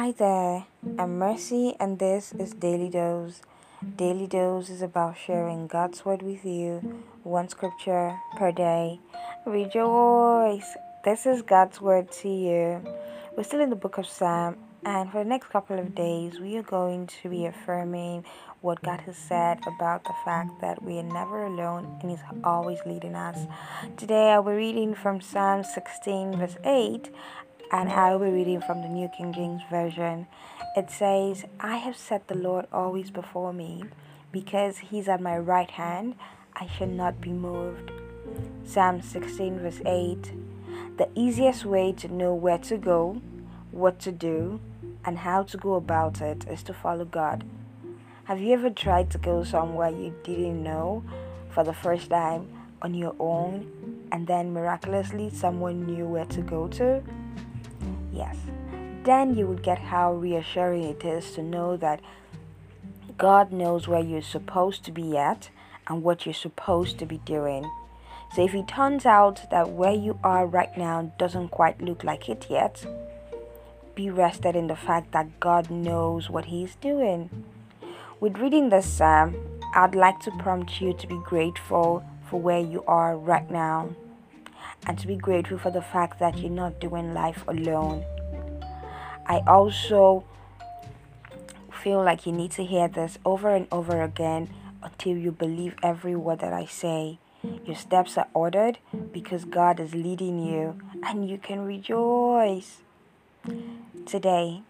Hi there, I'm Mercy, and this is Daily Dose. Daily Dose is about sharing God's Word with you, one scripture per day. Rejoice! This is God's Word to you. We're still in the book of Psalm, and for the next couple of days, we are going to be affirming what God has said about the fact that we are never alone and He's always leading us. Today, I'll be reading from Psalm 16, verse 8, and I will be reading from the New King James Version. It says, I have set the Lord always before me, because he's at my right hand, I shall not be moved. Psalm 16, verse 8. The easiest way to know where to go, what to do, and how to go about it is to follow God. Have you ever tried to go somewhere you didn't know for the first time on your own, and then miraculously someone knew where to go to? Yes. Then you would get how reassuring it is to know that God knows where you're supposed to be at and what you're supposed to be doing. So if it turns out that where you are right now doesn't quite look like it yet, be rested in the fact that God knows what He's doing. With reading this psalm, I'd like to prompt you to be grateful for where you are right now and to be grateful for the fact that you're not doing life alone. I also feel like you need to hear this over and over again until you believe every word that I say. Your steps are ordered because God is leading you and you can rejoice. Today,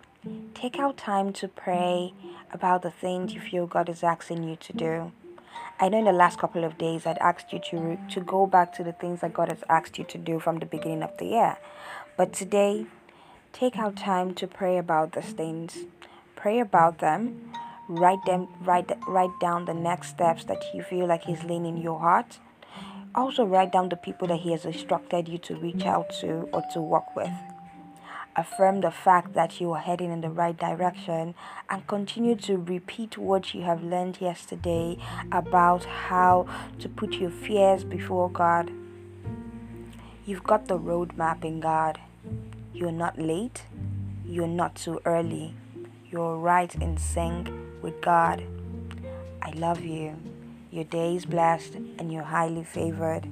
take out time to pray about the things you feel God is asking you to do. I know in the last couple of days I'd asked you to to go back to the things that God has asked you to do from the beginning of the year. But today, take out time to pray about these things. Pray about them. Write them write write down the next steps that you feel like he's laying in your heart. Also write down the people that he has instructed you to reach out to or to work with affirm the fact that you are heading in the right direction and continue to repeat what you have learned yesterday about how to put your fears before God. You've got the roadmap in God. You're not late, you're not too early. You're right in sync with God. I love you. Your day is blessed and you're highly favored.